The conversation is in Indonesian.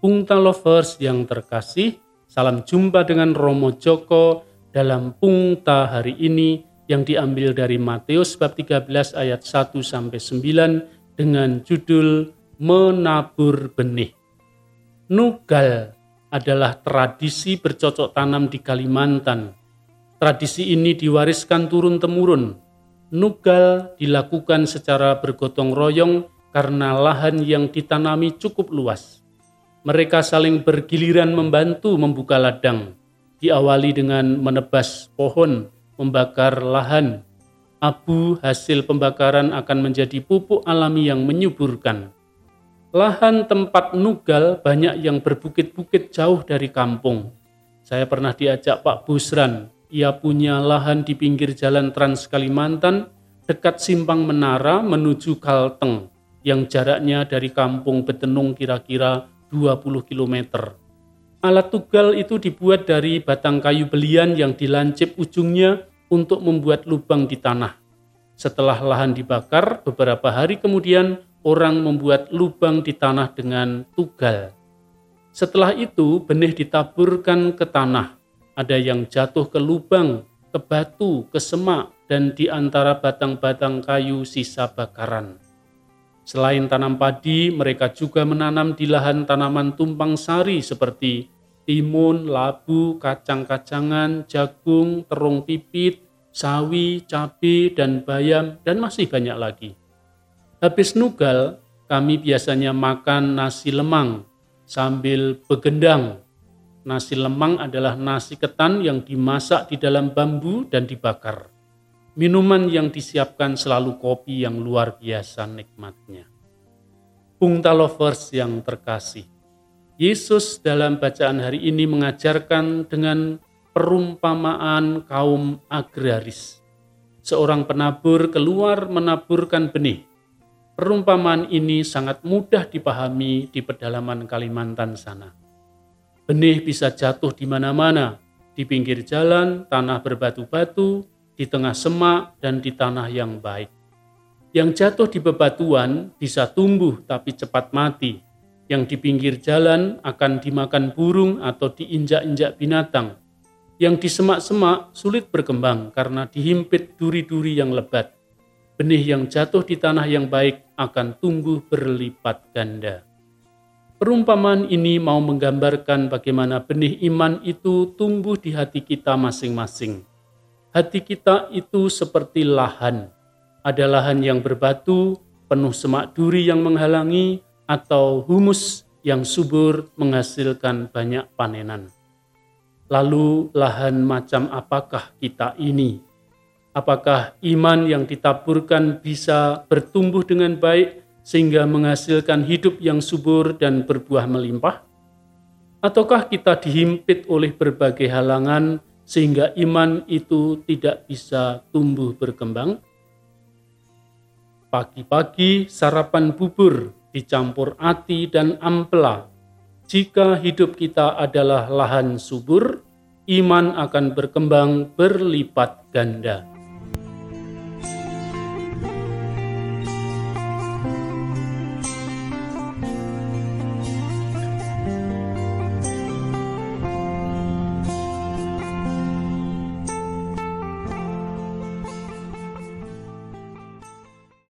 Pungta Lovers yang terkasih, salam jumpa dengan Romo Joko dalam Pungta hari ini yang diambil dari Matius bab 13 ayat 1 sampai 9 dengan judul Menabur Benih. Nugal adalah tradisi bercocok tanam di Kalimantan. Tradisi ini diwariskan turun-temurun. Nugal dilakukan secara bergotong royong karena lahan yang ditanami cukup luas. Mereka saling bergiliran membantu membuka ladang, diawali dengan menebas pohon membakar lahan. Abu hasil pembakaran akan menjadi pupuk alami yang menyuburkan. Lahan tempat nugal banyak yang berbukit-bukit jauh dari kampung. Saya pernah diajak Pak Busran, ia punya lahan di pinggir jalan Trans Kalimantan dekat simpang Menara menuju Kalteng yang jaraknya dari kampung Betenung kira-kira 20 km. Alat tugal itu dibuat dari batang kayu belian yang dilancip ujungnya untuk membuat lubang di tanah. Setelah lahan dibakar, beberapa hari kemudian orang membuat lubang di tanah dengan tugal. Setelah itu, benih ditaburkan ke tanah. Ada yang jatuh ke lubang, ke batu, ke semak, dan di antara batang-batang kayu sisa bakaran. Selain tanam padi, mereka juga menanam di lahan tanaman tumpang sari seperti timun, labu, kacang-kacangan, jagung, terung pipit, sawi, cabai, dan bayam, dan masih banyak lagi. Habis nugal, kami biasanya makan nasi lemang sambil begendang. Nasi lemang adalah nasi ketan yang dimasak di dalam bambu dan dibakar. Minuman yang disiapkan selalu kopi yang luar biasa nikmatnya. Bungta lovers yang terkasih, Yesus dalam bacaan hari ini mengajarkan dengan perumpamaan kaum agraris. Seorang penabur keluar menaburkan benih. Perumpamaan ini sangat mudah dipahami di pedalaman Kalimantan sana. Benih bisa jatuh di mana-mana, di pinggir jalan, tanah berbatu-batu, di tengah semak, dan di tanah yang baik. Yang jatuh di bebatuan bisa tumbuh tapi cepat mati, yang di pinggir jalan akan dimakan burung atau diinjak-injak binatang. Yang di semak-semak sulit berkembang karena dihimpit duri-duri yang lebat. Benih yang jatuh di tanah yang baik akan tumbuh berlipat ganda. Perumpamaan ini mau menggambarkan bagaimana benih iman itu tumbuh di hati kita masing-masing. Hati kita itu seperti lahan. Ada lahan yang berbatu, penuh semak duri yang menghalangi, atau humus yang subur menghasilkan banyak panenan. Lalu lahan macam apakah kita ini? Apakah iman yang ditaburkan bisa bertumbuh dengan baik sehingga menghasilkan hidup yang subur dan berbuah melimpah? Ataukah kita dihimpit oleh berbagai halangan sehingga iman itu tidak bisa tumbuh berkembang? Pagi-pagi sarapan bubur dicampur ati dan ampela. Jika hidup kita adalah lahan subur, iman akan berkembang berlipat ganda.